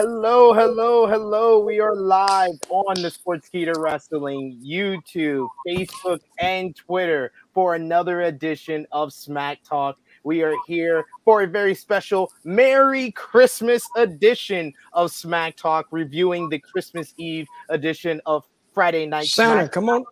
Hello, hello, hello. We are live on the Sportskeeda Wrestling YouTube, Facebook, and Twitter for another edition of Smack Talk. We are here for a very special Merry Christmas edition of Smack Talk, reviewing the Christmas Eve edition of Friday Night Santa, Smack. come on.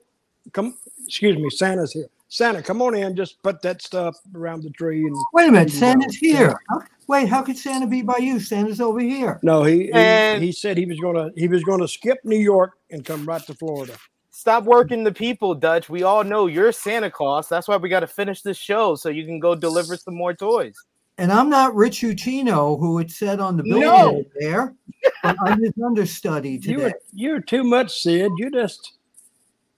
Come excuse me, Santa's here. Santa, come on in, just put that stuff around the tree and Wait a minute, uh, Santa's here. How- Wait, how could Santa be by you? Santa's over here. no, he And- he, he said he was gonna he was gonna skip New York and come right to Florida. Stop working the people, Dutch. We all know you're Santa Claus. That's why we got to finish this show so you can go deliver some more toys. And I'm not Rich Ucchino, who it said on the No. there. But I'm his understudy You today. you're too much, Sid. You just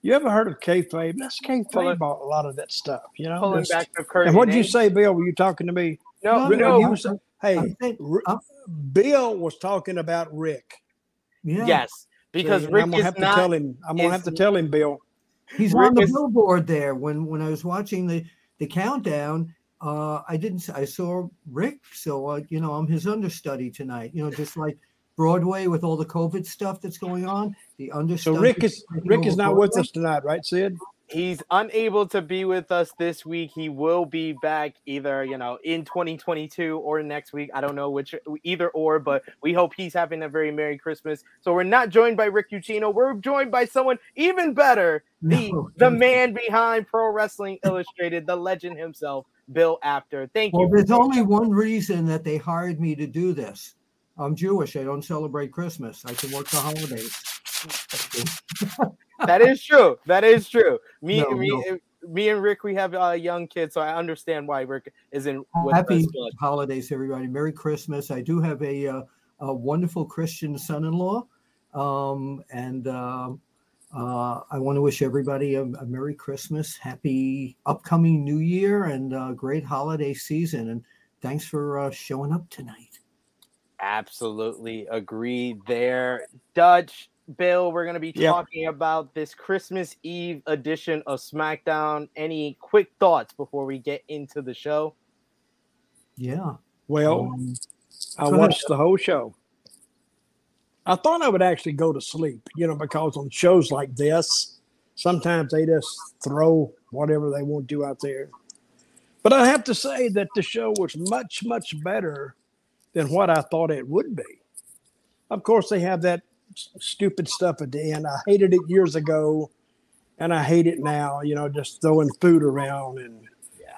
you ever heard of kayfabe? That's Pulling- kayfabe about a lot of that stuff, you know. Pulling Just- back the curtain. and what did you say, Bill? Were you talking to me? No, No, no. you was- hey, I'm saying- R- I'm- Bill was talking about Rick. yeah, Yes, because See, and Rick I'm gonna is have to tell him. I'm gonna have to tell him, Bill. he's Rick on the is- billboard there. When when I was watching the the countdown, uh, I didn't. I saw Rick, so uh, you know I'm his understudy tonight. You know, just like Broadway with all the COVID stuff that's going on. The understudy. So. Rick is Rick is not with us tonight, right, Sid? He's unable to be with us this week. He will be back either, you know, in 2022 or next week. I don't know which, either or, but we hope he's having a very Merry Christmas. So we're not joined by Rick Ucchino. We're joined by someone even better, the No. the man behind Pro Wrestling Illustrated, the legend himself, Bill Apter. Thank Well, you. there's only one reason that they hired me to do this. I'm Jewish. I don't celebrate Christmas. I can work the holidays. that is true. That is true. Me, No, me, no. me and Rick, we have uh, young kids, so I understand why Rick isn't with Happy holidays, everybody. Merry Christmas. I do have a, uh, a wonderful Christian son-in-law, um, and uh, uh, I want to wish everybody a, a Merry Christmas, Happy upcoming New Year, and uh, great holiday season. And thanks for uh, showing up tonight. Absolutely agree there. Dutch, Bill, we're going to be Yep. talking about this Christmas Eve edition of SmackDown. Any quick thoughts before we get into the show? Yeah. Well, Um, I watched the whole show. I thought I would actually go to sleep, you know, because on shows like this, sometimes they just throw whatever they want to out there. But I have to say that the show was much, much better than what I thought it would be. Of course, they have that s- stupid stuff at the end. I hated it years ago, and I hate it now. You know, just throwing food around, and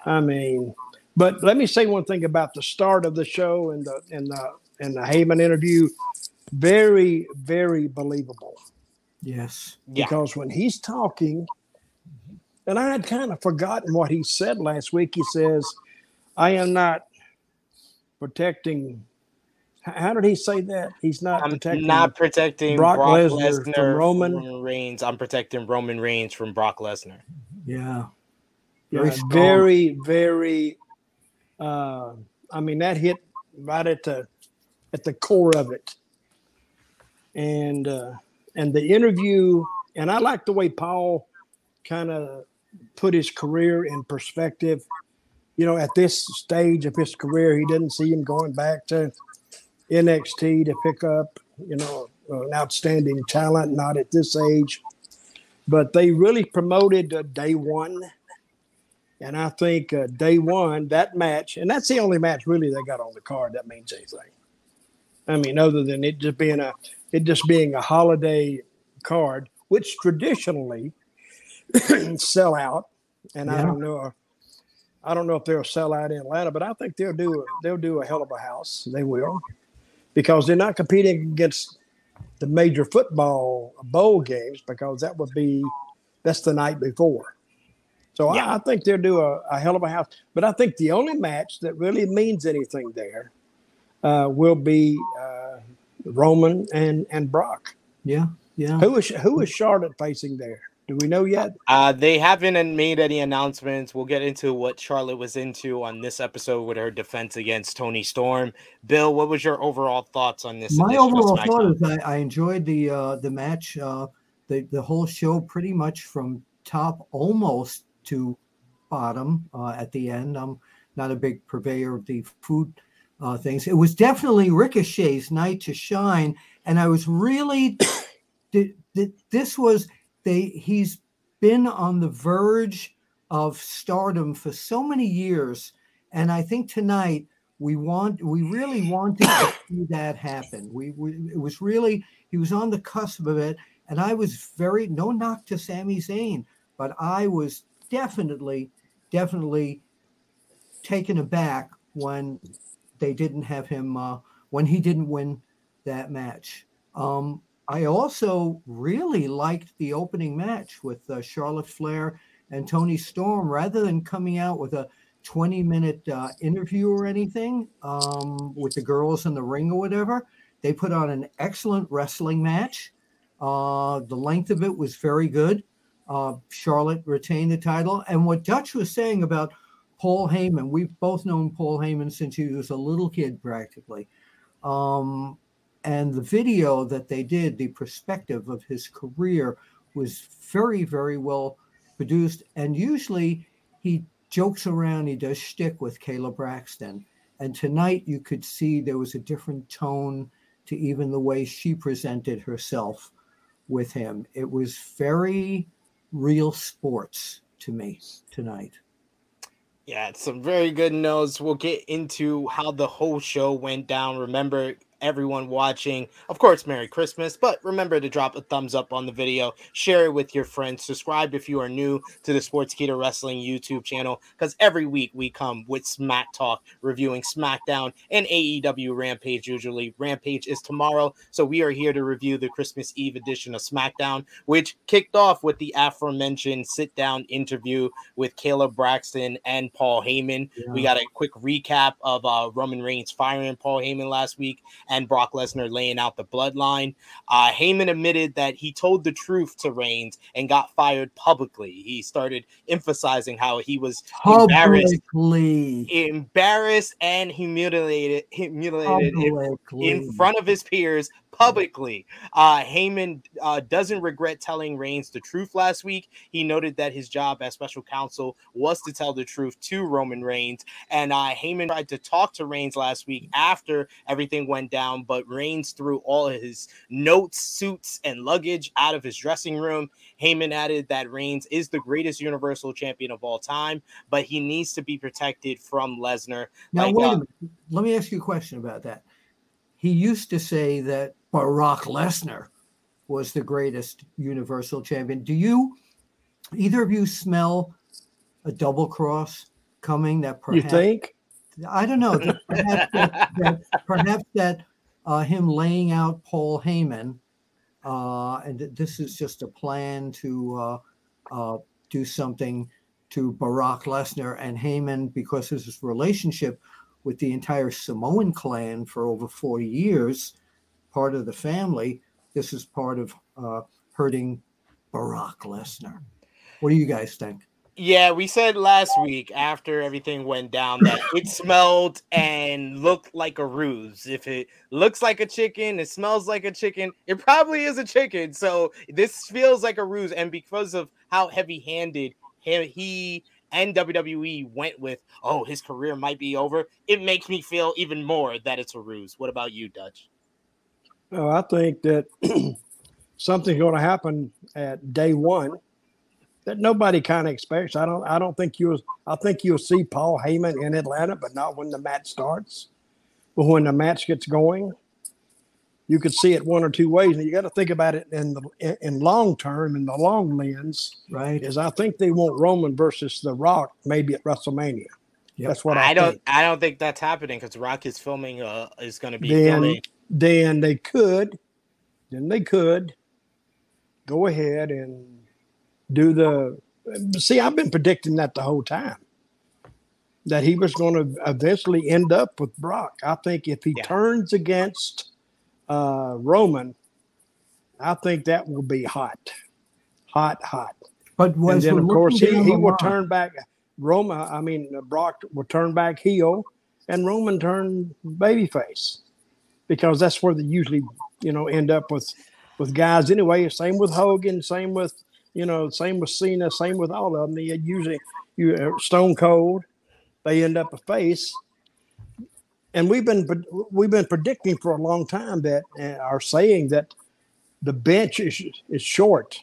I mean, but let me say one thing about the start of the show and the and the and the Heyman interview. Very, very believable yes. Yeah. because when he's talking, mm-hmm. and I had kind of forgotten what he said last week. He says, "I am not protecting." H- How did he say that? He's not I'm protecting. not protecting Brock Brock, Lesnar Lesnar, from Roman. from Reigns. I'm protecting Roman Reigns from Brock Lesnar. Yeah. Yeah, Very strong. very, very. Uh, I mean, that hit right at the at the core of it, and uh, and the interview, and I like the way Paul kind of put his career in perspective. You know, at this stage of his career, he didn't see him going back to NXT to pick up, you know, an outstanding talent. Not at this age, but they really promoted uh, day one. And I think uh, day one, that match, and that's the only match really they got on the card that means anything. I mean, other than it just being a, it just being a holiday card, which traditionally sell out. And yeah. I don't know, I don't know if they'll sell out in Atlanta, but I think they'll do they'll do a hell of a house. They will, because they're not competing against the major football bowl games because that would be that's the night before. So yeah. I, I, think they'll do a, a, hell of a house. But I think the only match that really means anything there uh, will be uh, Roman and and Brock. Yeah, yeah. Who is who is Charlotte facing there? Do we know yet? Uh, they haven't made any announcements. We'll get into what Charlotte was into on this episode with her defense against Toni Storm. Bill, what was your overall thoughts on this? My overall thought is I, I, enjoyed the uh, the match, uh, the the whole show, pretty much from top almost to bottom uh, at the end. I'm not a big purveyor of the food uh, things. It was definitely Ricochet's night to shine, and I was really. this was they. He's been on the verge of stardom for so many years, and I think tonight we want we really wanted to see that happen. We, we it was really he was on the cusp of it, and I was very no knock to Sami Zayn, but I was definitely, definitely taken aback when they didn't have him, uh, when he didn't win that match. Um, I also really liked the opening match with uh, Charlotte Flair and Toni Storm rather than coming out with a 20 minute uh, interview or anything um, with the girls in the ring or whatever. They put on an excellent wrestling match. Uh, the length of it was very good. Uh, Charlotte retained the title. And what Dutch was saying about Paul Heyman, we've both known Paul Heyman since he was a little kid, practically. Um, and the video that they did, the perspective of his career, was very, very well produced. And usually he jokes around, he does shtick with Kayla Braxton. And tonight you could see there was a different tone to even the way she presented herself with him. It was very real sports to me tonight. Yeah, some very good notes. We'll get into how the whole show went down. Remember, everyone watching. Of course, Merry Christmas, but remember to drop a thumbs up on the video, share it with your friends, subscribe if you are new to the Sportskeeda Wrestling YouTube channel, because every week we come with Smack Talk, reviewing SmackDown and AEW Rampage usually. Rampage is tomorrow, so we are here to review the Christmas Eve edition of SmackDown, which kicked off with the aforementioned sit down interview with Kayla Braxton and Paul Heyman. Yeah. We got a quick recap of uh, Roman Reigns firing Paul Heyman last week and Brock Lesnar laying out the bloodline. Uh, Heyman admitted that he told the truth to Reigns and got fired publicly. He started emphasizing how he was embarrassed, embarrassed and humiliated, humiliated in, in front of his peers publicly. Uh, Heyman uh, doesn't regret telling Reigns the truth last week. He noted that his job as special counsel was to tell the truth to Roman Reigns. And uh, Heyman tried to talk to Reigns last week after everything went down, but Reigns threw all his notes, suits, and luggage out of his dressing room. Heyman added that Reigns is the greatest Universal Champion of all time, but he needs to be protected from Lesnar. Now, like, wait a uh, minute. Let me ask you a question about that. He used to say that Brock Lesnar was the greatest Universal Champion. Do you, either of you, smell a double cross coming? That perhaps, you think? I don't know. That perhaps that, that, perhaps that uh, him laying out Paul Heyman, uh, and this is just a plan to uh, uh do something to Brock Lesnar and Heyman because of his relationship with the entire Samoan clan for over 40 years part of the family. This is part of uh, hurting Brock Lesnar. What do you guys think? Yeah, we said last week after everything went down that it smelled and looked like a ruse. If it looks like a chicken, it smells like a chicken, it probably is a chicken. So this feels like a ruse. And because of how heavy handed he and WWE went with, oh, his career might be over, it makes me feel even more that it's a ruse. What about you, Dutch? Well, I think that something's going to happen at day one that nobody kind of expects. I don't. I don't think you'll. I think you'll see Paul Heyman in Atlanta, but not when the match starts. But when the match gets going, you could see it one or two ways, and you got to think about it in the in, in long term, in the long lens. Right. Is I think they want Roman versus The Rock maybe at WrestleMania. Yep. That's what I, I don't think. I don't think that's happening because Rock is filming uh is gonna be Then, filming. Then they could, then they could go ahead and do the. See, I've been predicting that the whole time. That he was going to eventually end up with Brock. I think if he Yeah. turns against uh, Roman, I think that will be hot, hot, hot. But And then, of course, he, he will turn back. Roman, I mean, uh, Brock will turn back heel, and Roman turn babyface, because that's where they usually, you know, end up with with guys anyway. Same with Hogan, same with you know, same with Cena, same with all of them. They usually you uh, Stone Cold, they end up a face. And we've been we've been predicting for a long time that uh, are saying that the bench is is short.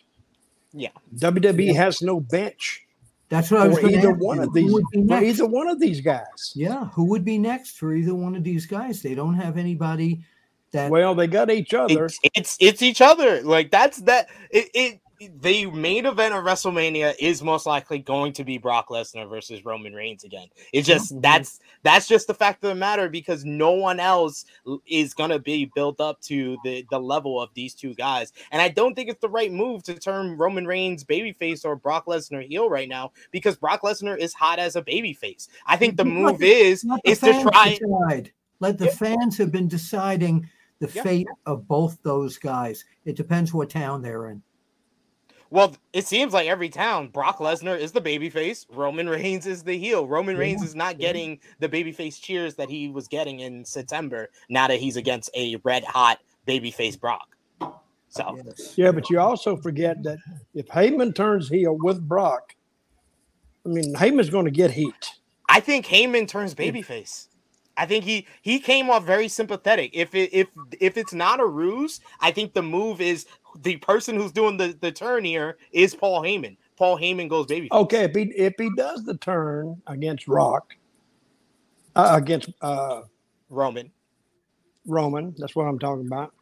Yeah. WWE has no bench That's what I was going either ask one of these would be next? either one of these guys. Yeah, who would be next for either one of these guys? They don't have anybody that. Well, they got each other. It's, it's it's each other. Like that's that it, it the main event of WrestleMania is most likely going to be Brock Lesnar versus Roman Reigns again. It's just that's that's just the fact of the matter because no one else is gonna be built up to the the level of these two guys. And I don't think it's the right move to turn Roman Reigns babyface or Brock Lesnar heel right now because Brock Lesnar is hot as a babyface. I think the move the- is the is to try decide. Let the Yeah. fans have been deciding the Yeah. fate of both those guys. It depends what town they're in. Well, it seems like every town, Brock Lesnar is the babyface, Roman Reigns is the heel. Roman Reigns is not getting the babyface cheers that he was getting in September now that he's against a red hot babyface Brock. So, yeah, but you also forget that if Heyman turns heel with Brock, I mean Heyman's going to get heat. I think Heyman turns babyface. I think he he came off very sympathetic. If it if if it's not a ruse, I think the move is the person who's doing the the turn here is Paul Heyman. Paul Heyman goes babyface. Okay, if he if he does the turn against Rock, uh, against uh, Roman. Roman, that's what I'm talking about.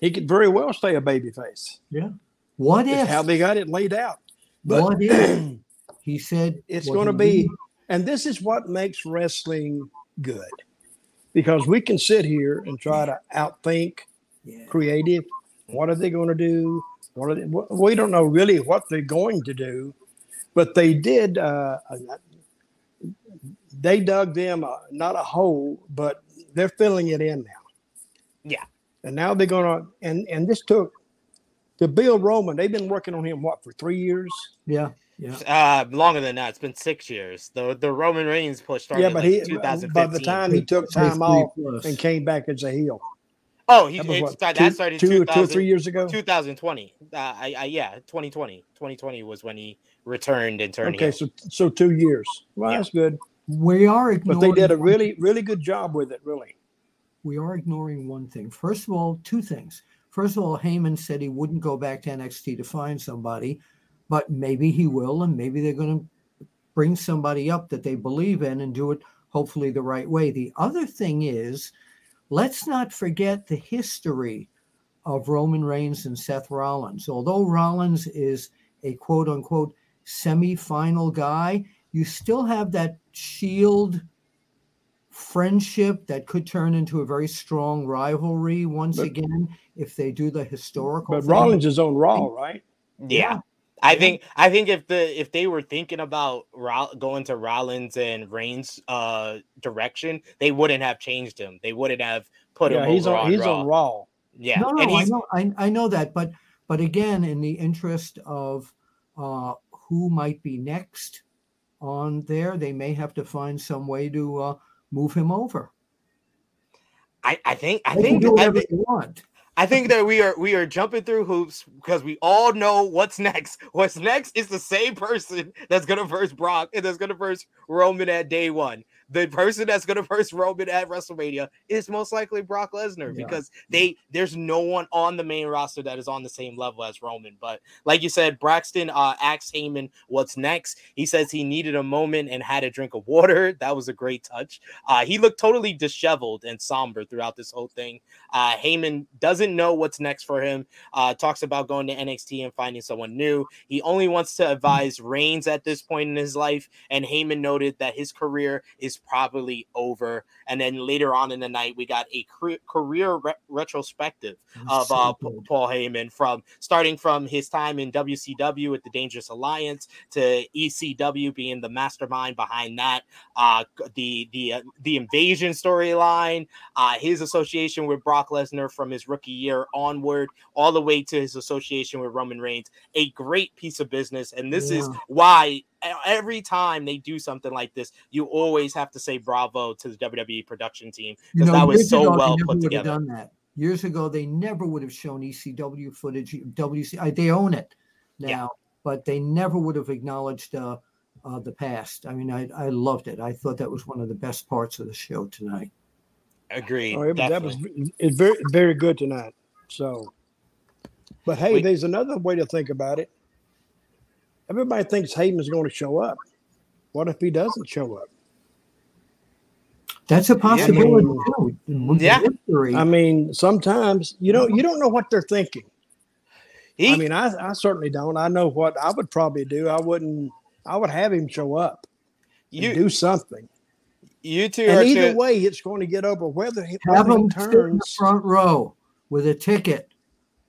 He could very well stay a babyface. Yeah. What That's if? how they got it laid out. But what if? He said it's going to be and this is what makes wrestling good because we can sit here and try to outthink Yeah. creative what are they going to do what are they, we don't know really what they're going to do but they did uh, they dug them uh, not a hole but they're filling it in now Yeah. and now they're going to and and this took to build roman they've been working on him what for three years Yeah. Yeah. Uh, longer than that. It's been six years. The the Roman Reigns push started. yeah but like he 2015. by the time he took time off plus. and came back as a heel oh, he That was what, started, two, that started two, two or three years ago. 2020. Uh, I, I yeah, 2020. 2020 was when he returned and turned. Okay, so so two years. Well, Yeah. that's good. We are But they did a really really good job with it. Really. we are ignoring one thing. First of all, two things. First of all, Heyman said he wouldn't go back to NXT to find somebody, but maybe he will, and maybe they're going to bring somebody up that they believe in and do it hopefully the right way. The other thing is, let's not forget the history of Roman Reigns and Seth Rollins. Although Rollins is a quote unquote semi-final guy, you still have that shield friendship that could turn into a very strong rivalry once But- again if they do the historical. But thing. Rollins is on Raw, right? yeah. I think I think if the if they were thinking about Roll- going to Rollins and Reigns uh direction, they wouldn't have changed him. They wouldn't have put yeah, him he's over on. on He's Raw. on Raw. Yeah, No, and no, I know, I, I know that, but but again, in the interest of uh, who might be next on there, they may have to find some way to uh, move him over. I, I think I They think I whatever think, they want. I think that we are we are jumping through hoops because we all know what's next. What's next is the same person that's gonna verse Brock and that's gonna verse Roman at day one. The person that's going to verse Roman at WrestleMania is most likely Brock Lesnar yeah. because they there's no one on the main roster that is on the same level as Roman. But like you said, Braxton uh, asked Heyman what's next. He says he needed a moment and had a drink of water. That was a great touch. Uh, he looked totally disheveled and somber throughout this whole thing. Uh, Heyman doesn't know what's next for him. Uh, talks about going to NXT and finding someone new. He only wants to advise Reigns at this point in his life, and Heyman noted that his career is probably over. And then later on in the night, we got a career re- retrospective of so uh, Paul Heyman from starting from his time in WCW with the Dangerous Alliance to ECW being the mastermind behind that, uh, the the uh, the invasion storyline, uh, his association with Brock Lesnar from his rookie year onward, all the way to his association with Roman Reigns. A great piece of business, and this yeah. is why every time they do something like this, you always have to say bravo to the WWE production team because you know, that was so well put together. Done that. Years ago, they never would have shown ECW footage. WC, they own it now, yeah. but they never would have acknowledged uh, uh, the past. I mean, I, I loved it. I thought that was one of the best parts of the show tonight. Agreed. Oh, that was it's very very good tonight. So, but hey, Wait. there's another way to think about it Everybody thinks Heyman's going to show up. What if he doesn't show up? That's a possibility yeah. Yeah. I mean, sometimes you know you don't know what they're thinking. He, I mean, I, I certainly don't. I know what I would probably do. I wouldn't. I would have him show up. You do something. You two. And either way, it's going to get over. Whether he, have whether him turns, in the front row with a ticket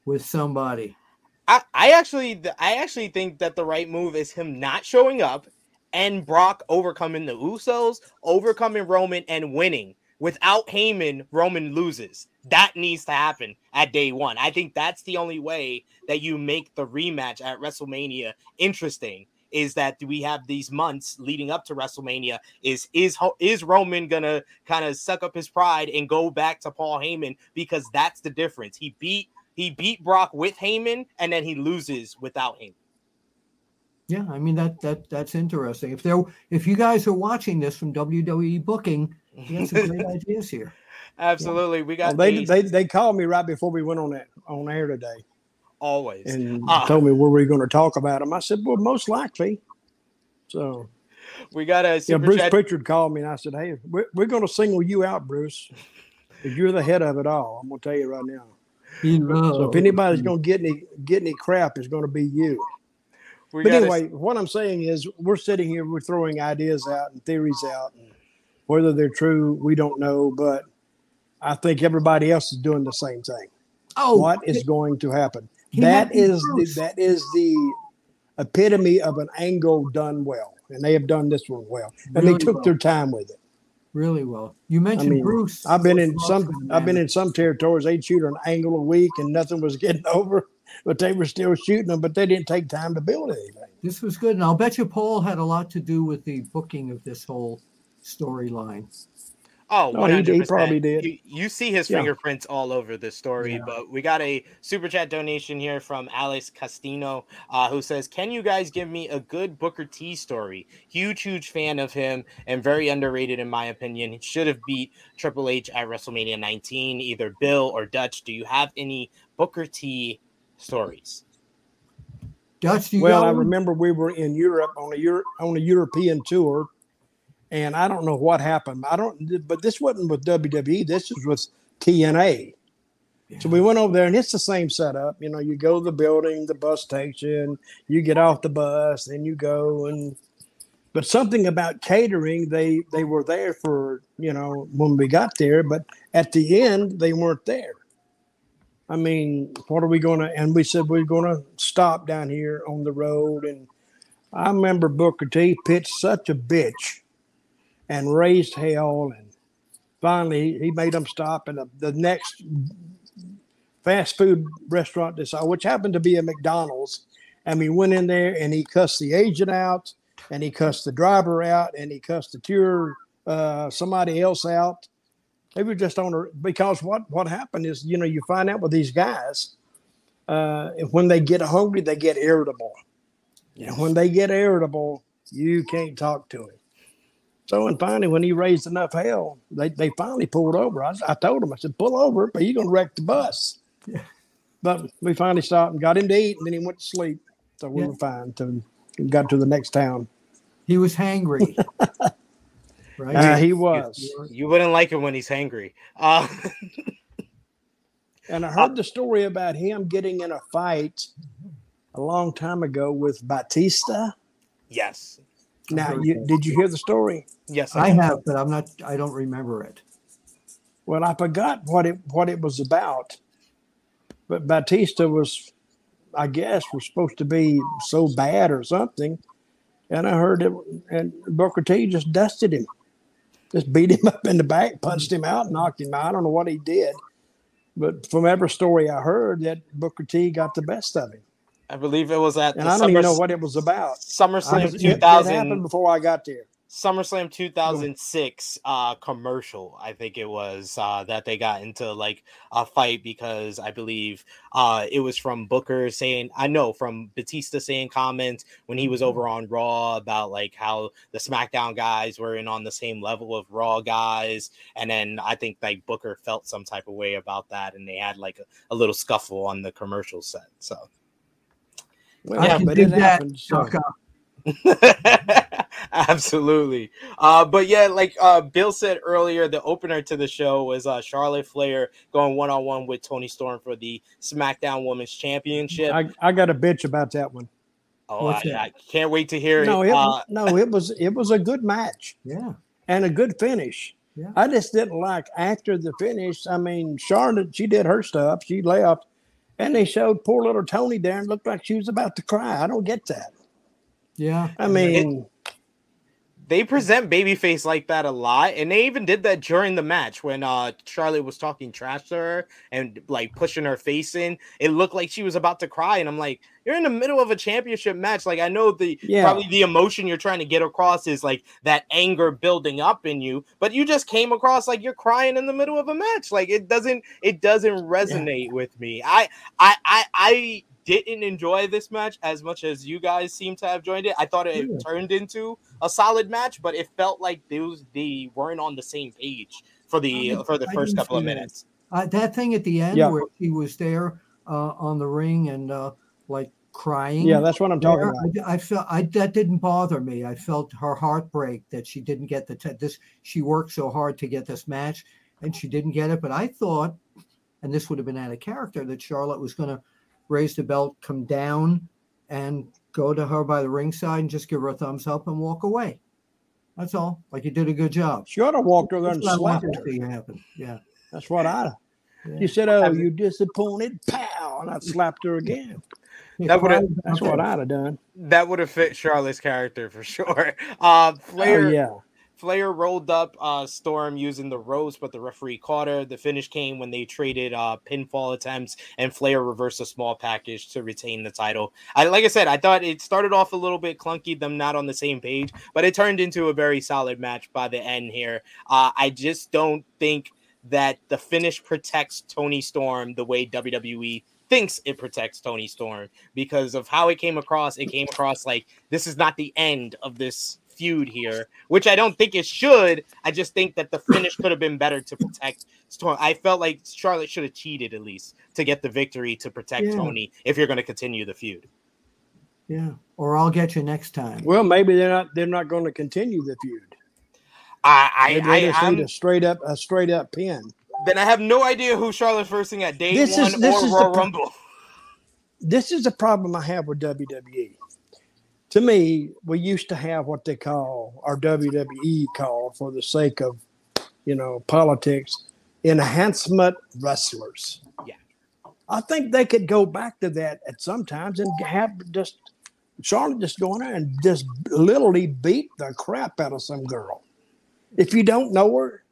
with somebody. I, I actually I actually think that the right move is him not showing up and Brock overcoming the Usos, overcoming Roman and winning. Without Heyman, Roman loses. That needs to happen at day one. I think that's the only way that you make the rematch at WrestleMania interesting. Is that we have these months leading up to WrestleMania? Is is is Roman gonna kind of suck up his pride and go back to Paul Heyman because that's the difference. He beat he beat Brock with Heyman, and then he loses without Heyman. Yeah, I mean that that that's interesting. If there, if you guys are watching this from WWE booking, he has some great ideas here. Absolutely, yeah. we got. Well, they, they they called me right before we went on that on air today. Always, and uh, told me what we are going to talk about them. I said, well, most likely. So we got a. Yeah, Bruce chat. Pritchard called me, and I said, hey, we're, we're going to single you out, Bruce, because you're the head of it all. I'm going to tell you right now. So if anybody's going to get any get any crap, it's going to be you. We but anyway, what I'm saying is, we're sitting here, we're throwing ideas out and theories out, and whether they're true, we don't know. But I think everybody else is doing the same thing. Oh, what is going to happen? That is the, that is the epitome of an angle done well, and they have done this one well, and really they took well. their time with it really well. You mentioned I mean, Bruce. I've been in some. I've been in some territories. They'd shoot an angle a week, and nothing was getting over, but they were still shooting them. But they didn't take time to build anything. This was good, and I'll bet you Paul had a lot to do with the booking of this whole storyline. Oh, no, he, he, probably did. You, you see his yeah. fingerprints all over this story, yeah. but we got a super chat donation here from Alex Castino, uh, who says, "Can you guys give me a good Booker T story? Huge, huge fan of him, and very underrated in my opinion. He should have beat Triple H at WrestleMania 19, either Bill or Dutch. Do you have any Booker T stories?" Dutch, well, I remember we were in Europe on a Euro- on a European tour and I don't know what happened. I don't, but this wasn't with WWE. This was with TNA. Yeah. So we went over there, and it's the same setup. You know, you go to the building, the bus station, you get off the bus, then you go and. But something about catering, they they were there for you know when we got there, but at the end they weren't there. I mean, what are we going to? And we said we're going to stop down here on the road. And I remember Booker T pitched such a bitch and raised hell. And finally, he made them stop. And the, the next fast food restaurant they saw, which happened to be a McDonald's, and we went in there and he cussed the agent out, and he cussed the driver out, and he cussed the tour uh, somebody else out. They were just on a because what what happened is you know you find out with these guys uh, when they get hungry they get irritable, and when they get irritable you can't talk to him. So and finally, when he raised enough hell, they, they finally pulled over. I, I told him, I said, pull over, but you're going to wreck the bus. Yeah. But we finally stopped and got him to eat, and then he went to sleep. So we Yeah. were fine till we got to the next town. He was hangry. right? Uh, he was. You wouldn't like him when he's hangry. Uh, And I heard the story about him getting in a fight a long time ago with Batista. yes. Now, you, did you hear the story? Yes. I have, but I'm not. I don't remember it. Well, I forgot what it what it was about, but Batista was, I guess, was supposed to be so bad or something, and I heard it, and Booker T just dusted him, just beat him up in the back, punched him out, knocked him out. I don't know what he did, but from every story I heard, that Booker T got the best of him, I believe it was at and I don't even know what it was about. SummerSlam It, it- it 2000. happened before I got there. SummerSlam 2006 uh commercial I think it was uh that they got into like a fight because I believe uh it was from Booker saying I know from Batista saying comments when he was over on Raw about like how the SmackDown guys were in on the same level of Raw guys and then I think like Booker felt some type of way about that and they had like a, a little scuffle on the commercial set so Well, I Yeah, can but do it that. happened. So. Absolutely. Uh, but yeah, like uh, Bill said earlier, the opener to the show was uh, Charlotte Flair going one on one with Tony Storm for the SmackDown Women's Championship. I, I got a bitch about that one. oh, I. I can't wait to hear No, it. it, Uh, no, it was it was a good match Yeah. and a good finish. Yeah. I just didn't like after the finish. I mean, Charlotte, she did her stuff. She left, and they showed poor little Toni there and looked like she was about to cry. I don't get that. Yeah. I mean, they present babyface like that a lot, and they even did that during the match when uh Charlotte was talking trash to her and like pushing her face in. It looked like she was about to cry, and I'm like, you're in the middle of a championship match. Like I know the Yeah. probably the emotion you're trying to get across is like that anger building up in you, but you just came across like you're crying in the middle of a match. Like it doesn't it doesn't resonate with me. I I I I didn't enjoy this match as much as you guys seem to have joined it. I thought it Yeah. turned into a solid match, but it felt like they was they weren't on the same page for the I- for the I first couple of minutes. Uh, that thing at the end Yeah. where he was there uh, on the ring and uh, like crying. yeah, that's what I'm talking there, about. I, I felt I, that didn't bother me. I felt her heartbreak that she didn't get the t- this. She worked so hard to get this match, and she didn't get it. But I thought, and this would have been out of character, that Charlotte was going to raise the belt, come down, and go to her by the ringside and just give her a thumbs up and walk away. That's all. Like you did a good job. She ought to walked over there and what I slapped wanted her. to see happen. Yeah. That's what I. Yeah. She said, "Oh, you disappointed, pow!" And I slapped her again. That would've- That's what that. I'd have done. That would have fit Charlotte's character for sure. Uh Flair Oh yeah. Flair rolled up uh, Storm using the ropes, but the referee caught her. The finish came when they traded uh, pinfall attempts, and Flair reversed a small package to retain the title. I, like I said, I thought it started off a little bit clunky, them not on the same page, but it turned into a very solid match by the end here. Uh, I just don't think that the finish protects Toni Storm the way WWE thinks it protects Toni Storm because of how it came across. It came across like this is not the end of this feud here, which I don't think it should. I just think that the finish could have been better to protect Storm. I felt like Charlotte should have cheated at least to get the victory to protect Yeah. Toni if you're going to continue the feud. Yeah. Or I'll get you next time. Well, maybe they're not. They're not going to continue the feud. I, Maybe I, they I, just need I'm, a straight up, a straight up pin. then I have no idea who Charlotte's versing at day This one is- this or is Royal pro- Rumble. this is the problem I have with WWE. To me, we used to have what they call, our WWE call for the sake of, you know, politics, enhancement wrestlers. Yeah. I think they could go back to that at some times and have just Charlotte just go in there and just literally beat the crap out of some girl. If you don't know her,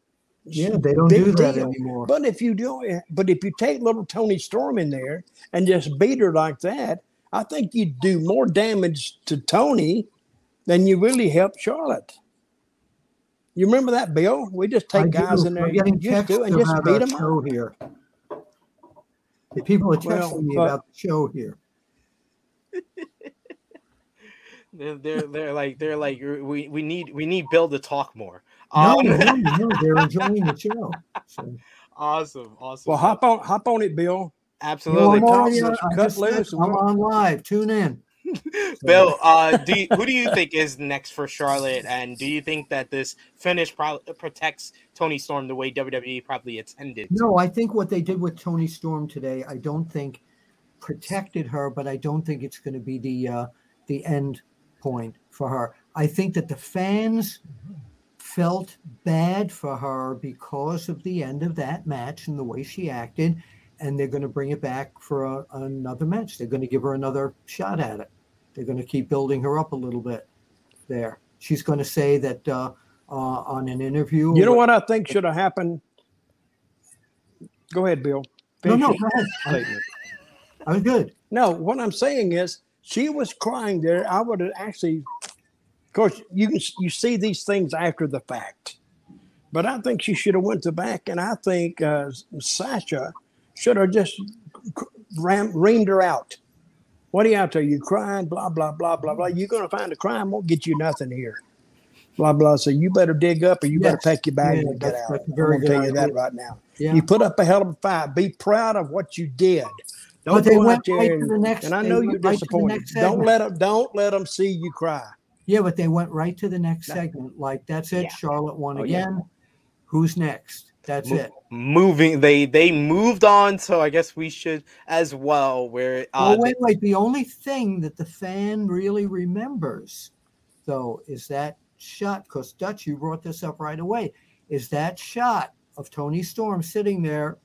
Yeah, they don't do that deal. anymore. But if you do, but if you take little Toni Storm in there and just beat her like that, I think you'd do more damage to Toni than you really help Charlotte. You remember that, Bill? We just I take guys do. in there I'm and just do and just beat our them up. show here. The people are texting Well, me but- about the show here. They're, they're they're like they're like we we need we need Bill to talk more. No, Um, no, no, they're enjoying the show. So, awesome, awesome. Well, hop on, hop on it, Bill. Absolutely, I'm on, I cut loose I'm on live. Tune in. Bill. Uh, do you, who do you think is next for Charlotte, and do you think that this finish pro- protects Toni Storm the way WWE probably intended? No, I think what they did with Toni Storm today, I don't think protected her, but I don't think it's going to be the uh, the end point for her. I think that the fans felt bad for her because of the end of that match and the way she acted, and they're going to bring it back for a, another match. They're going to give her another shot at it. They're going to keep building her up a little bit. There, she's going to say that uh, uh, on an interview. You know what I think should have happened? Go ahead, Bill. No, Finish no, your go ahead. I, statement. I was good. No, what I'm saying is she was crying there. I would have actually, of course, you can you see these things after the fact, but I think she should have went to back, and I think uh, Sasha should have just ram, reamed her out. What are you out there? You crying? Blah blah blah blah blah. You're gonna find a crime won't get you nothing here. Blah blah. So you better dig up, or you better Yes. pack your bag Yeah, and get out. I'm gonna tell good you that idea. right now. Yeah. You put up a hell of a fight. Be proud of what you did. Don't But they went there right to and, the next- and I know you're right disappointed. Don't let them. Don't let them see you cry. Yeah, but they went right to the next segment. Like that's it. Yeah. Charlotte won Oh, yeah. again. Who's next? That's Mo- it. Moving, they they moved on, so I guess we should as well. Where uh, oh wait, wait. The only thing that the fan really remembers, though, is that shot. Because Dutch, you brought this up right away. Is that shot of Toni Storm sitting there?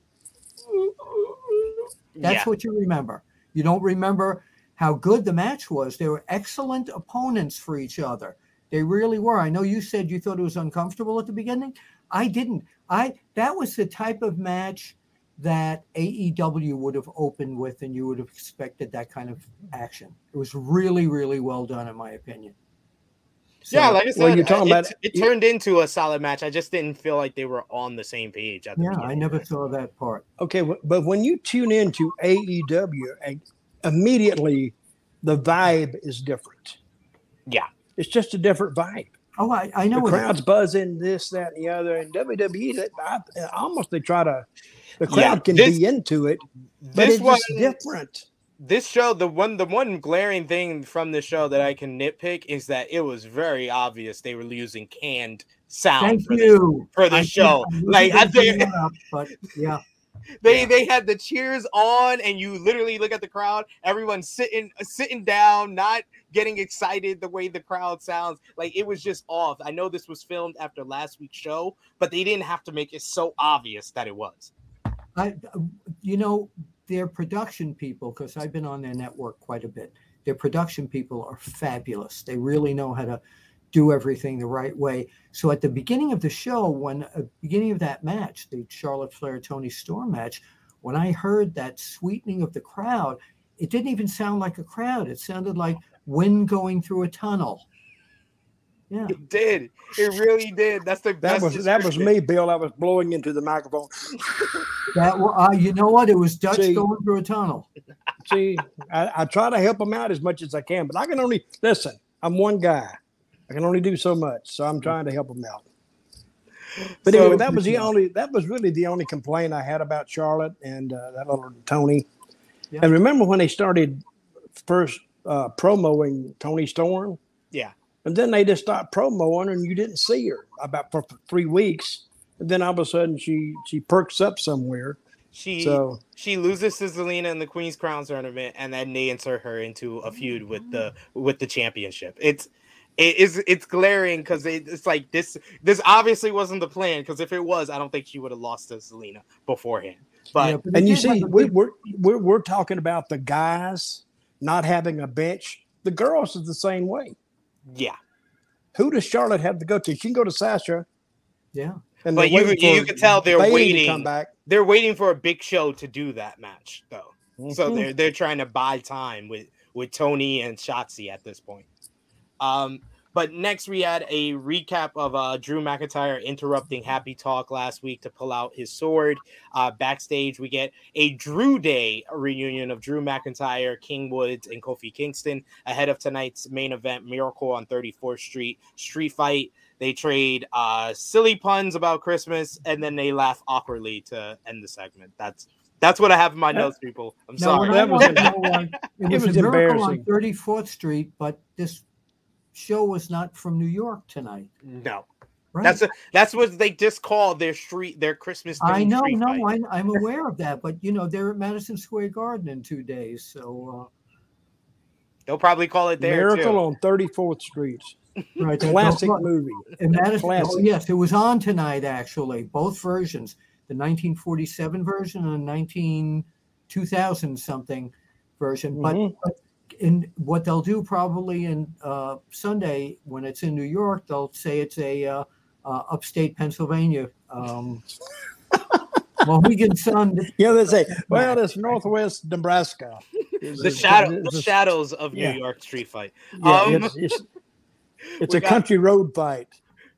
That's yeah. what you remember. You don't remember how good the match was. They were excellent opponents for each other. They really were. I know you said you thought it was uncomfortable at the beginning. I didn't. I that was the type of match that AEW would have opened with, and you would have expected that kind of action. It was really, really well done, in my opinion. yeah, like I said, well, you're talking it, about- it turned into a solid match. I just didn't feel like they were on the same page. At the yeah, I never saw that part. Okay, but when you tune into AEW, and immediately the vibe is different. Yeah. It's just a different vibe. Oh, I, I know the crowd's is. buzzing, this, that, and the other. And WWE, that I, almost they try to. The crowd Yeah, can this- be into it, but This it's one, just different. this show, the one, the one glaring thing from the show that I can nitpick is that it was very obvious they were using canned sound Thank for this you for the I show. Like I think up, but yeah. They Yeah. they had the cheers on, and you literally look at the crowd. Everyone's sitting sitting down, not getting excited the way the crowd sounds. Like it was just off. I know this was filmed after last week's show, but they didn't have to make it so obvious that it was. I, you know, their production people, because I've been on their network quite a bit. Their production people are fabulous. They really know how to do everything the right way. So at the beginning of the show, when uh, beginning of that match, the Charlotte Flair Toni Storm match, when I heard that sweetening of the crowd, it didn't even sound like a crowd. It sounded like wind going through a tunnel. Yeah. It did. It really did. That's the That best was that was me, Bill. I was blowing into the microphone. That wa- uh, you know what? It was Dutch See. going through a tunnel. See, I, I try to help them out as much as I can, but I can only listen. I'm one guy. I can only do so much, so I'm trying to help them out. But So- anyway, that was the only. That was really the only complaint I had about Charlotte and uh, that little Toni. Yeah. And remember when they started first uh, promoting Toni Storm, Yeah. and then they just stopped promoting, and you didn't see her about for three weeks, and then all of a sudden she she perks up somewhere. She So she loses to Zelina in the Queen's Crown tournament, and then they insert her into a feud with the with the championship. It's it is it's glaring because it, it's like this this obviously wasn't the plan because if it was, I don't think she would have lost to Zelina beforehand. But Yeah, but And you see, have- we, we're, we're we're talking about the guys not having a bench. The girls is the same way. yeah, Who does Charlotte have to go to? She can go to Sasha, yeah. and But they're you- you can tell they're waiting. to come back. they're waiting for a big show to do that match though. So Mhm. they're they're trying to buy time with with Toni and Shotzi at this point. Um, but next we had a recap of uh, Drew McIntyre interrupting Happy Talk last week to pull out his sword. Uh, backstage, we get a Drew Day reunion of Drew McIntyre, King Woods, and Kofi Kingston ahead of tonight's main event, Miracle on 34th Street Street Fight. They trade uh, silly puns about Christmas, and then they laugh awkwardly to end the segment. That's that's what I have in my notes, people. I'm No, sorry. That was- went, no, uh, it was, was a miracle on embarrassing. 34th Street, but this show was not from New York tonight. no, Right? that's a, that's what they just called their street, their Christmas. I know, no. I, I'm aware of that, but you know they're at Madison Square Garden in two days, so They'll probably call it there Miracle too. on 34th Street. uh, right. Classic they'll- movie. in Madison, oh, Classic. yes, it was on tonight actually, both versions, the 1947 version and the 19 2000 something version. But, Mhm. but in what they'll do probably in uh, Sunday when it's in New York, they'll say it's a uh, uh, upstate Pennsylvania. Um, Mohegan Sun. Yeah, they say, well, it's Northwest Nebraska. Is- The is- shadow, is- the is- shadows of yeah. New York street fight. Yeah, Um, it's, it's, it's a got- country road fight.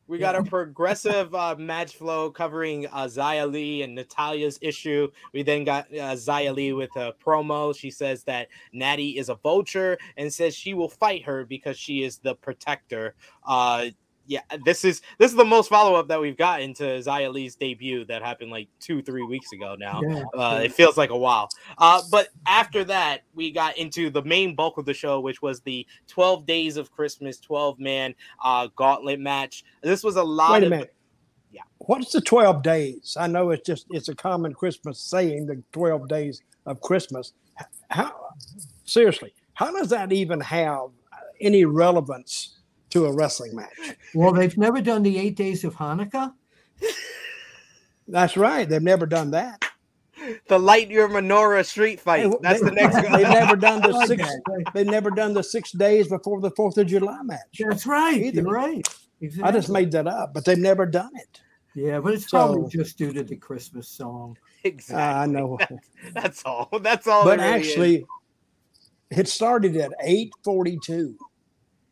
We got a progressive uh, match flow covering uh, Xia Li and Natalya's issue. We then got uh, Xia Li with a promo. She says that Natty is a vulture and says she will fight her because she is the protector. Uh, yeah, this is this is the most follow up that we've gotten to Xia Li's debut that happened like two three weeks ago now. Yeah, Uh, it feels like a while. Uh, but after that, we got into the main bulk of the show, which was the 12 Days of Christmas 12 man uh, gauntlet match. This was a lot Wait a of. minute. Yeah. What's the 12 days? I know it's just, it's a common Christmas saying, the 12 days of Christmas. How, seriously, how does that even have any relevance to a wrestling match? Well, they've never done the eight days of Hanukkah. That's right. They've never done that. The Light Your Menorah street fight. Hey, That's they- the next They've one. never done the six. They've never done the six days before the Fourth of July match. That's right. Either. You're right. I just made that up, but they've never done it. Yeah, but it's probably So- just due to the Christmas song. exactly. I know. That's all. That's all. but it really is. actually, it started at eight forty-two,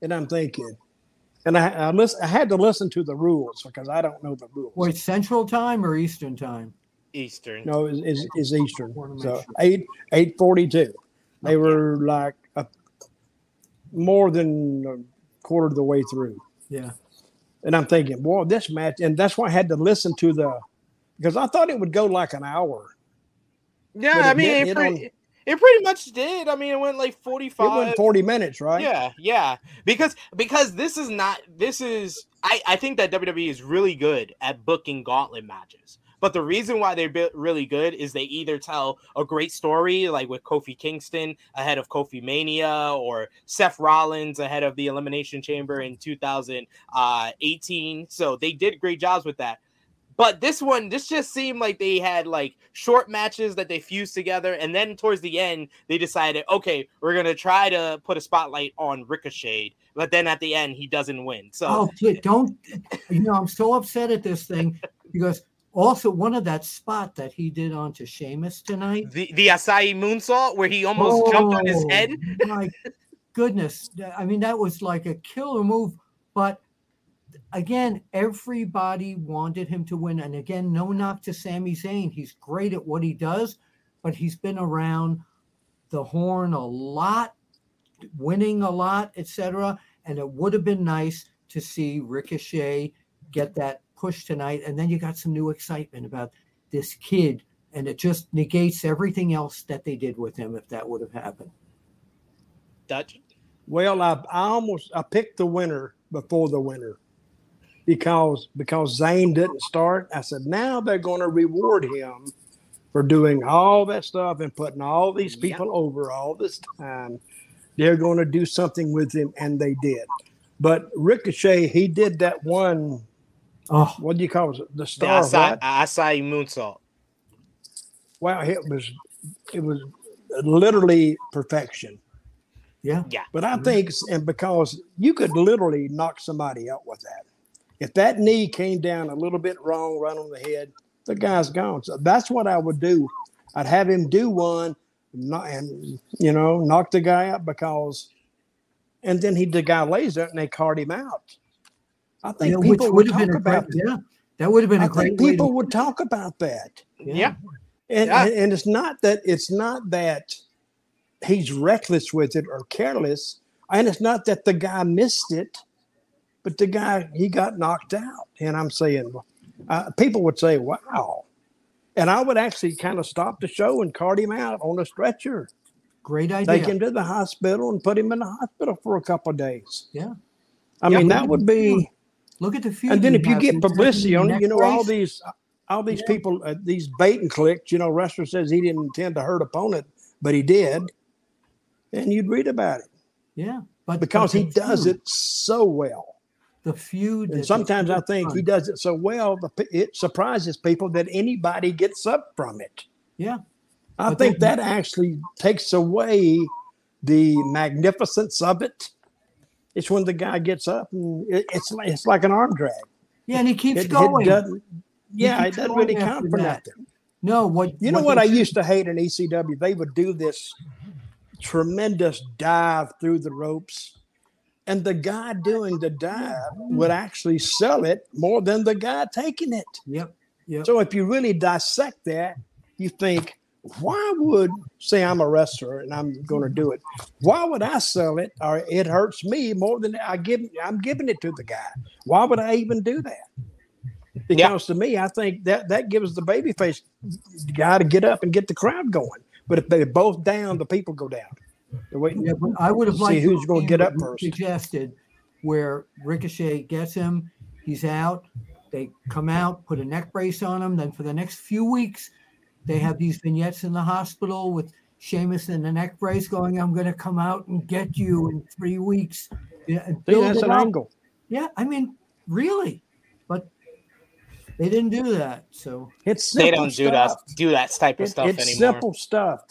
and I'm thinking, and I I, listen, I had to listen to the rules because I don't know the rules. Wait, Central Time or Eastern Time? Eastern. No, is is, is Eastern. So eight eight forty-two. They were like a, more than a quarter of the way through. Yeah. And I'm thinking, boy, this match, and that's why I had to listen to the, because I thought it would go like an hour. Yeah, I mean, didn't- it, it pretty, don't- it pretty much did. I mean, it went like It went 40 minutes, right? Yeah, yeah. Because because this is not this is I I think that WWE is really good at booking gauntlet matches. But the reason why they're really good is they either tell a great story, like with Kofi Kingston ahead of Kofi Mania, or Seth Rollins ahead of the Elimination Chamber in 2018. Uh, so they did great jobs with that. But this one, this just seemed like they had like short matches that they fused together, and then towards the end, they decided, okay, we're gonna try to put a spotlight on Ricochet, but then at the end, he doesn't win. So Oh, don't. You know, I'm so upset at this thing because also one of that spot that he did onto Sheamus tonight. the the Asai moonsault where he almost jumped on his Oh, head. My goodness. I mean, that was like a killer move. But again, everybody wanted him to win. And again, no knock to Sami Zayn. He's great at what he does, but he's been around the horn a lot, winning a lot, etc. And it would have been nice to see Ricochet get that push tonight. And then you got some new excitement about this kid. And it just negates everything else that they did with him if that would have happened. Dutch. Well, I, I almost I picked the winner before the winner because because Zayn didn't start. I said now they're going to reward him for doing all that stuff and putting all these people over all this time. They're going to do something with him, and they did. But Ricochet, he did that one. Oh, What do you call it? The The star. Asai, what? Asai moonsault. Wow, it was it was literally perfection. yeah. Yeah. But I Mhm. think, and because you could literally knock somebody out with that. If that knee came down a little bit wrong, right on the head, the guy's gone. So that's what I would do. I'd have him do one, not, and you know, knock the guy out because and then he the guy lays there and they cart him out. I think Yeah, which people would would have talk been great, about that. yeah, that would have been I a great think people to- would talk about that. Yeah. And, Yeah. and and it's not that it's not that he's reckless with it or careless, and it's not that the guy missed it, but the guy he got knocked out. And I'm saying, uh, people would say, "Wow," and I would actually kind of stop the show and cart him out on a stretcher, great idea. take him to the hospital, and put him in the hospital for a couple of days. Yeah. I Yeah, mean that would be. Look at the future. And then if you get publicity on it, you know all these all these Yeah. people, uh, these bait and clicks. You know, wrestler says he didn't intend to hurt opponent, but he did, and you'd read about it Yeah, but because but he does it so well. The feud. And sometimes I think he does it so well, it surprises people that anybody gets up from it. Yeah, I But think that actually takes away the magnificence of it. It's when the guy gets up and it, it's like, it's like an arm drag. yeah, and he keeps It, it going. doesn't, yeah, it doesn't really count for that. nothing. no, what You know what they I used to hate in ECW? They would do this tremendous dive through the ropes, and the guy doing the dive would actually sell it more than the guy taking it. Yep, yep. So if you really dissect that, you think, why would say I'm a wrestler and I'm going to do it? Why would I sell it or it hurts me more than I give? I'm giving it to the guy. Why would I even do that? Because to me, I think that that gives the babyface guy to get up and get the crowd going. But if they're both down, the people go down. They're waiting. Yeah, but I would have See liked who's gonna get up first. Suggested where Ricochet gets him, he's out. They come out, put a neck brace on him. Then for the next few weeks, they have these vignettes in the hospital with Sheamus in the neck brace, going, "I'm going to come out and get you in three weeks." Yeah, and See, that's an up. angle. Yeah, I mean, really, but they didn't do that. So It's They don't do that do that type of It- stuff it's anymore. simple stuff,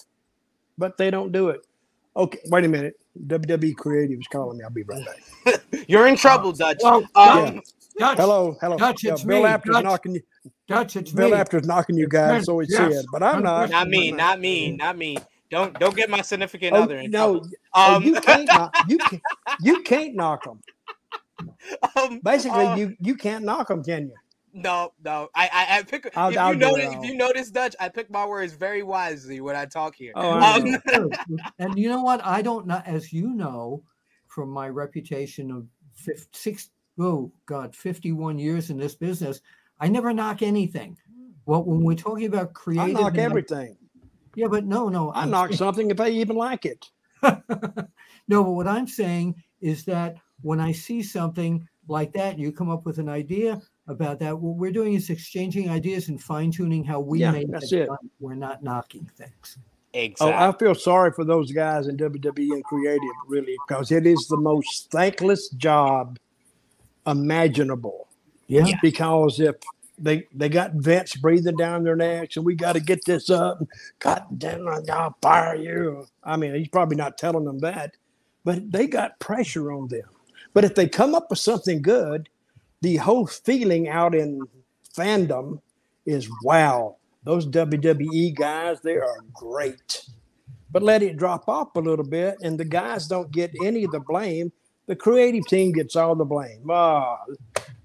but they don't do it. Okay, wait a minute. WWE Creative is calling me. I'll be right back. You're in trouble, Dutch. Well, um, Dutch, Hello, hello. Dutch, Yeah, it's Bill me, Apter's Dutch. knocking you. Dutch, it's Bill me. Apter's knocking you guys, so he Yes. said. But I'm not. Not me, not me, not me. Don't don't get my significant Oh, other in no, trouble. oh, Um, you can't knock. You can't. You can't knock them. um, Basically, uh, you you can't knock them, can you? No, no. I I, I pick. I'll- if I'll you notice, if you notice, Dutch, I pick my words very wisely when I talk here. Oh, I Um, and you know what? I don't know, as you know, from my reputation of fif- six, oh God, 51 years in this business, I never knock anything. Well, when we're talking about creating I knock and- everything. Yeah, but no, no. I I'm knock saying- something if I even like it. no, but what I'm saying is that when I see something like that, you come up with an idea about that. What we're doing is exchanging ideas and fine tuning how we Yeah, make that's it. it. We're not knocking things. exactly. Oh, I feel sorry for those guys in WWE and creative, really, because it is the most thankless job imaginable. Yeah. Yeah. Because if they they got Vince breathing down their necks, and we got to get this up. God damn, it, I'll fire you. I mean, he's probably not telling them that, but they got pressure on them. But if they come up with something good, the whole feeling out in fandom is wow, those WWE guys, they are great. But let it drop off a little bit, and the guys don't get any of the blame. The creative team gets all the blame. Ah,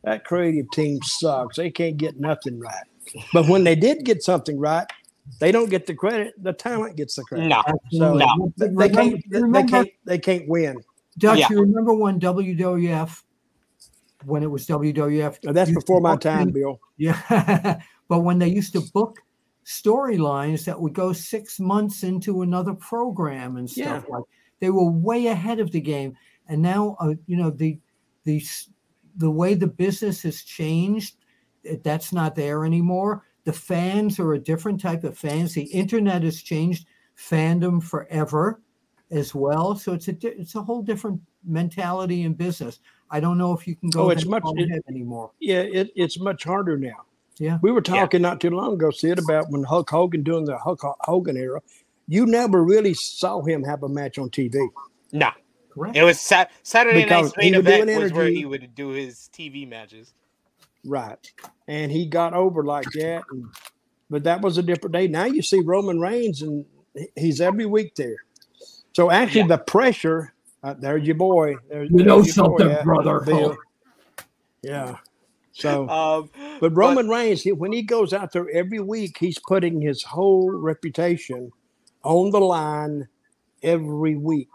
that creative team sucks. They can't get nothing right. But when they did get something right, they don't get the credit. The talent gets the credit. no, So No. they, they Remember- can't. They remember- can't. They can't win. Dutch, Yeah. you remember when WWF, when it was WWF? That's before my time, Bill. Yeah, but when they used to book storylines that would go six months into another program and stuff like, they were way ahead of the game. And now, uh, you know, the the the way the business has changed, it- that's not there anymore. The fans are a different type of fans. The internet has changed fandom forever as well. So it's a di- it's a whole different mentality in business. I don't know if you can go Oh, it's much- it- anymore. Yeah, it, it's much harder now. Yeah. We were talking not too long ago, Sid, about when Hulk Hogan doing the Hulk Hogan era. You never really saw him have a match on TV. no. Correct. It was sat- Saturday Because night's main he would do event an was where he would do his TV matches. Right. And he got over like that. And, but that was a different day. Now you see Roman Reigns and he's every week there. So actually Yeah. the pressure Uh, there's your boy. There's, You there's know something, boy, yeah, brother. Bill. Yeah. So, Um, but Roman Reigns, he, when he goes out there every week, he's putting his whole reputation on the line every week.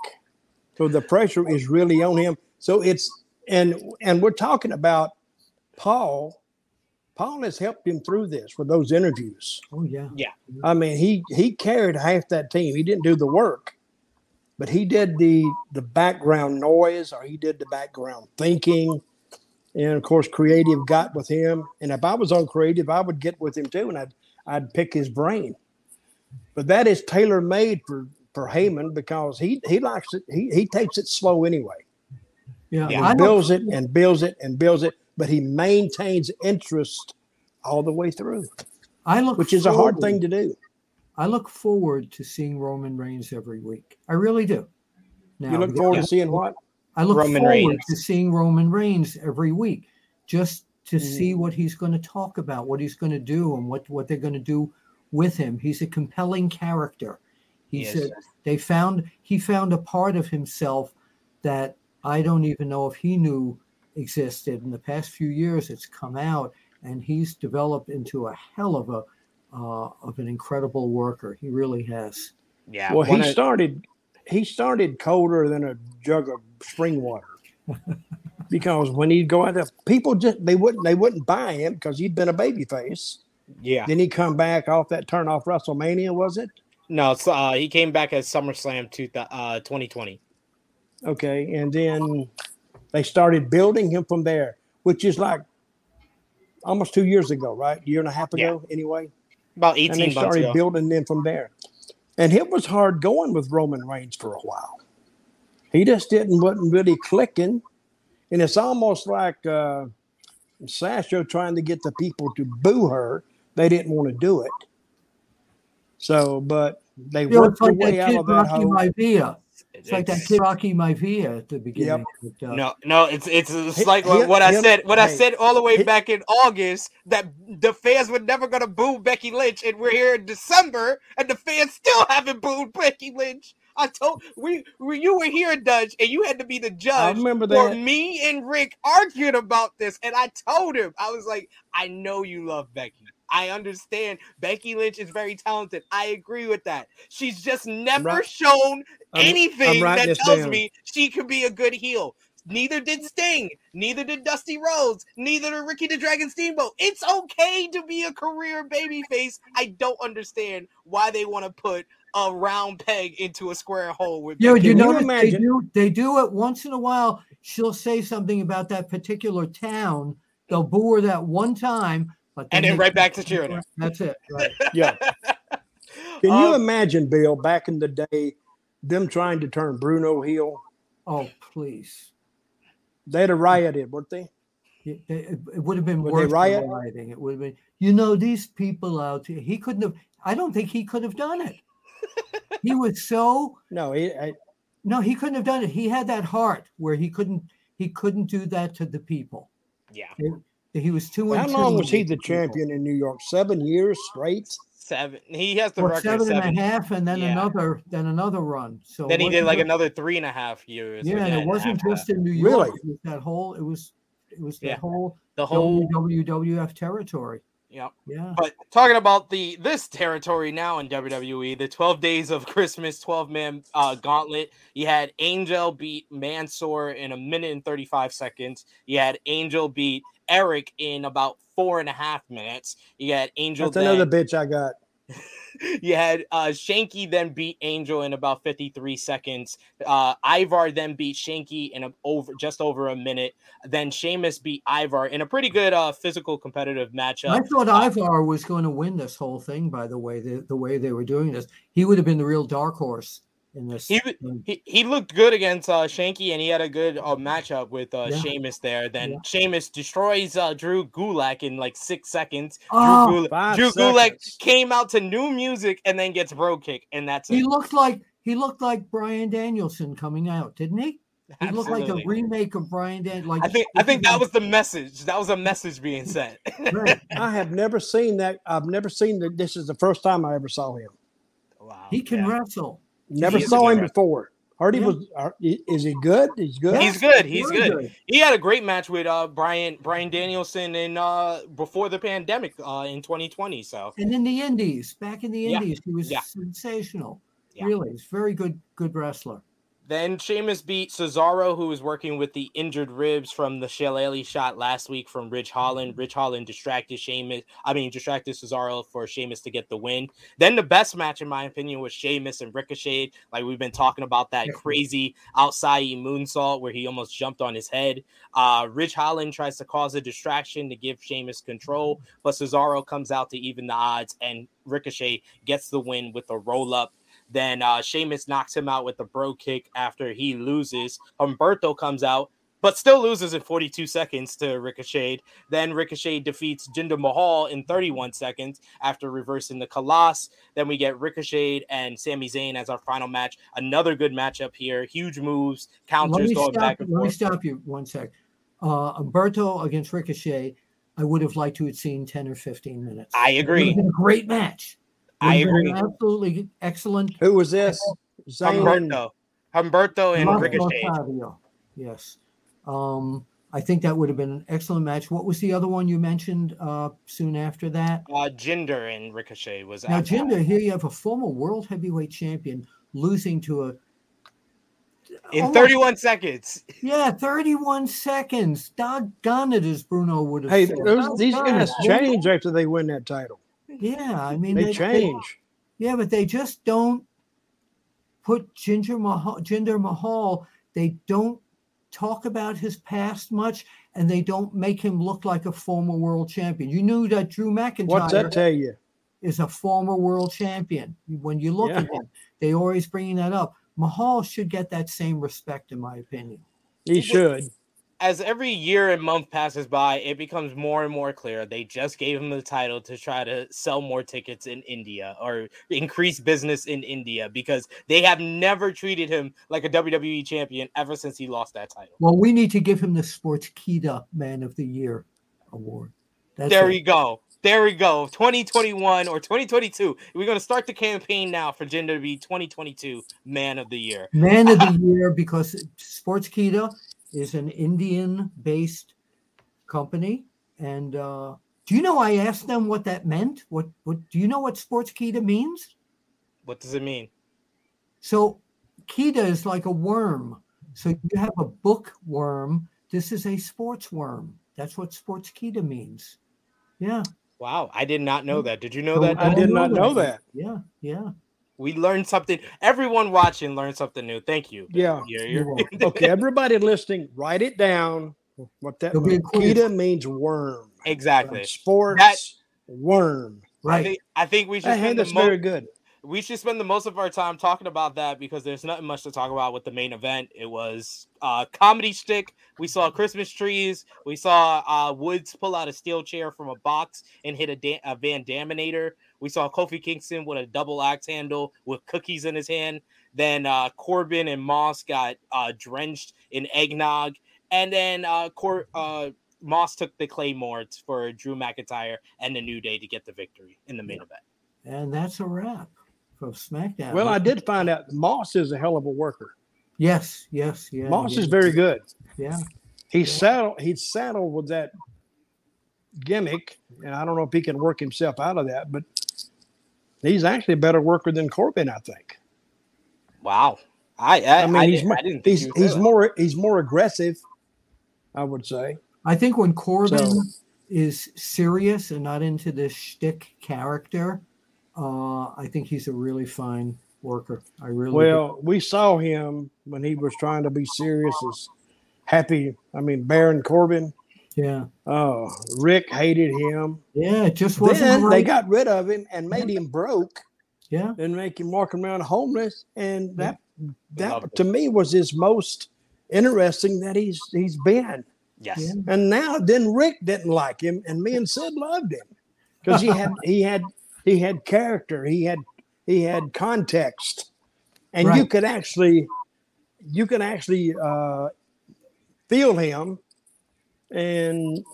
So the pressure is really on him. So it's and and we're talking about Paul. Paul has helped him through this with those interviews. Oh yeah, yeah. I mean, he he carried half that team. He didn't do the work, but he did the the background noise, or he did the background thinking, and of course, creative got with him. And if I was on creative, I would get with him too, and I'd I'd pick his brain. But that is tailor made for for Heyman because he he likes it. He he takes it slow anyway. Yeah. Yeah. Builds it and builds it and builds it, but he maintains interest all the way through, I look which is a hard thing to do. I look forward to seeing Roman Reigns every week. I really do. Now, You look forward to seeing what? I look Roman forward Reigns. to seeing Roman Reigns every week, just to see Mm. what he's going to talk about, what he's going to do, and what what they're going to do with him. He's a compelling character. He Yes. said they found he found a part of himself that I don't even know if he knew existed. In the past few years, it's come out, and he's developed into a hell of a uh, of an incredible worker. He really has. yeah. Well, he of- started he started colder than a jug of spring water. because when he'd go out there, people just they wouldn't they wouldn't buy him because he'd been a baby face. yeah. Then he come back off that turn off WrestleMania, was it? No, so, uh, he came back at SummerSlam two, thou- uh, 2020. Okay. And then they started building him from there, which is like almost two years ago, right? year and a half Yeah. ago, anyway. About 18 and 18 they months started ago. building them from there. And it was hard going with Roman Reigns for a while. He just didn't wasn't really clicking, and it's almost like uh, Sasha trying to get the people to boo her. They didn't want to do it. So, but they You know, worked it's their like way out of that Rocky hole. Maivia. It's like that It's- kid Rocky Maivia at the beginning. But, uh, No, no, it's it's, it's like he- what, what I said. What I said all the way he- back in August that the fans were never gonna boo Becky Lynch, and we're here in December, and the fans still haven't booed Becky Lynch. I told we, we you were here, Dutch, and you had to be the judge. I judge remember that. me and Rick arguing about this, and I told him I was like, I know you love Becky. I understand Becky Lynch is very talented. I agree with that. She's just never right. shown I'm- anything I'm writing that tells down. me she could be a good heel. Neither did Sting. Neither did Dusty Rhodes. Neither did Ricky the Dragon Steamboat. It's okay to be a career babyface. I don't understand why they want to put a round peg into a square hole with. Yeah, Becky you Can you know they imagine- do. They do it once in a while. She'll say something about that particular town. They'll boo her that one time, but And then they- right back to cheering. That's it. Right. Yeah. Can you Um, imagine, Bill, back in the day, them trying to turn Bruno heel? Oh, please. They'd have rioted, weren't they? It, it- it would have been Would they worth the riot? rioting. It would have been. You know, these people out here. He couldn't have. I don't think he could have done it. he was so No, he, I, no. He couldn't have done it. He had that heart where he couldn't. He couldn't do that to the people. yeah, He was too. how in long tune was he the people. champion in New York? Seven years straight. seven. He has the Well, record seven and a half, and then Yeah. another, then another run. So Then he did like just- another three and a half years. Yeah, and it wasn't just that. in New York. Really? It was that whole. It was. It was that Yeah. whole the whole. WWF territory. Yep. Yeah. But talking about the this territory now in WWE, the 12 days of Christmas 12 man uh, gauntlet. You had Angel beat Mansoor in a minute and 35 seconds. You had Angel beat Eric in about four and a half minutes. You had Angel. That's another bitch I got. you had uh Shanky then beat Angel in about 53 seconds. Uh Ivar then beat Shanky in a, over just over a minute. Then Sheamus beat Ivar in a pretty good uh physical competitive matchup. I thought Ivar was going to win this whole thing. By the way, the, the way they were doing this, he would have been the real dark horse in this. He. He, he looked good against uh, Shanky, and he had a good uh, matchup with uh, Yeah. Sheamus there. Then Yeah. Sheamus destroys uh, Drew Gulak in like six seconds. Oh, Drew, Gulak, five Drew Gulak came out to new music and then gets bro kick, and that's he it. looked like he looked like Bryan Danielson coming out, didn't he? He looked like a remake of Bryan Dan. Like I think I think that was the message. That was a message being sent. I have never seen that. I've never seen that. This is the first time I ever saw him. wow. He can yeah. wrestle. Never is saw him wrestler. before. Hardy Yeah. was. are- Is he good? He's good. He's good. He's Very good. He had a great match with uh Brian Bryan Danielson in uh before the pandemic uh in 2020. So And in the Indies, back in the Yeah. Indies, he was Yeah. sensational. Yeah. Really, he's very good, good wrestler. Then Sheamus beat Cesaro, who was working with the injured ribs from the Shillelagh shot last week from Ridge Holland. Mm-hmm. Ridge Holland distracted Sheamus. I mean, distracted Cesaro for Sheamus to get the win. Then the best match, in my opinion, was Sheamus and Ricochet. Like we've been talking about that mm-hmm. crazy outside moonsault where he almost jumped on his head. Uh, Ridge Holland tries to cause a distraction to give Sheamus control, mm-hmm. but Cesaro comes out to even the odds, and Ricochet gets the win with a roll up. Then uh, Sheamus knocks him out with a bro kick after he loses. Humberto comes out, but still loses in 42 seconds to Ricochet. Then Ricochet defeats Jinder Mahal in 31 seconds after reversing the Colossus. Then we get Ricochet and Sami Zayn as our final match. Another good matchup here. Huge moves, counters going stop, back and let me stop you one sec. Uh, Humberto against Ricochet, I would have liked to have seen 10 or 15 minutes. I agree. have been a great match. Would I agree. Absolutely excellent. Who was this? Zayn Humberto. Humberto and Marco Ricochet. Fabio. Yes. Um, I think that would have been an excellent match. What was the other one you mentioned uh, soon after that? Uh, Jinder and Ricochet was Now, after. Jinder, here you have a former world heavyweight champion losing to a in almost- 31 seconds. Yeah, 31 seconds. Doggone it, as Bruno would have Hey, said. those, these guys change after they win that title. Yeah, I mean They change. yeah, but they just don't put Ginger Mahal, Jinder Mahal. They don't talk about his past much, and they don't make him look like a former world champion. You knew that Drew McIntyre What's that tell you? is a former world champion. When you look Yeah. at him, they always bringing that up. Mahal should get that same respect, in my opinion. He should. As every year and month passes by, it becomes more and more clear. They just gave him the title to try to sell more tickets in India or increase business in India because they have never treated him like a WWE champion ever since he lost that title. Well, we need to give him the Sportskeeda Man of the Year award. That's there it. we go. There we go. 2021 or 2022. We're going to start the campaign now for Jinder to be 2022 Man of the Year. Man of the Year because Sportskeeda is an Indian-based company, and uh, do you know? I asked them what that meant. What? What? Do you know what Sportskeeda means? What does it mean? So, Keeda is like a worm. So you have a bookworm. This is a sports worm. That's what Sportskeeda means. Yeah. Wow, I did not know that. Did you know So that? I did not know that. Yeah. Yeah. We learned something. Everyone watching learned something new. Thank you. Yeah. You're- You're you're- Okay, everybody listening, write it down. What that There'll be a means. Kita means worm. exactly. Sports That- worm. I Right. think I think we should Hey, spend the that's mo- very good. We should spend the most of our time talking about that because there's nothing much to talk about with the main event. It was uh comedy stick. We saw Christmas trees. We saw uh Woods pull out a steel chair from a box and hit a, da- a Van Daminator. We saw Kofi Kingston with a double axe handle with cookies in his hand. Then uh Corbin and Moss got uh drenched in eggnog. And then uh, Cor- uh Moss took the Claymore for Drew McIntyre and the New Day to get the victory in the main event. And that's a wrap from SmackDown. Well, I did find out Moss is a hell of a worker. Yes. Yes. Yeah. Moss yeah, is very good. Yeah. He's saddled. He's saddled with that gimmick, and I don't know if he can work himself out of that, but he's actually a better worker than Corbin, I think. Wow. I I, I mean, I he's didn't, more, I didn't think he's you he's more he's more aggressive, I would say. I think when Corbin So- is serious and not into this shtick character, uh, I think he's a really fine worker. I really do. Well, we saw him when he was trying to be serious as happy. I mean, Baron Corbin. yeah, Oh, Rick hated him. yeah. It just wasn't Then right. they got rid of him and made him broke yeah, and make him walk around homeless. And that Love that to me was his most interesting that he's he's been. Yes. Yeah. And now then Rick didn't like him, and me and Sid loved him because he had he had he had character, he had he had context, and you Right. could actually you could actually uh, feel him. And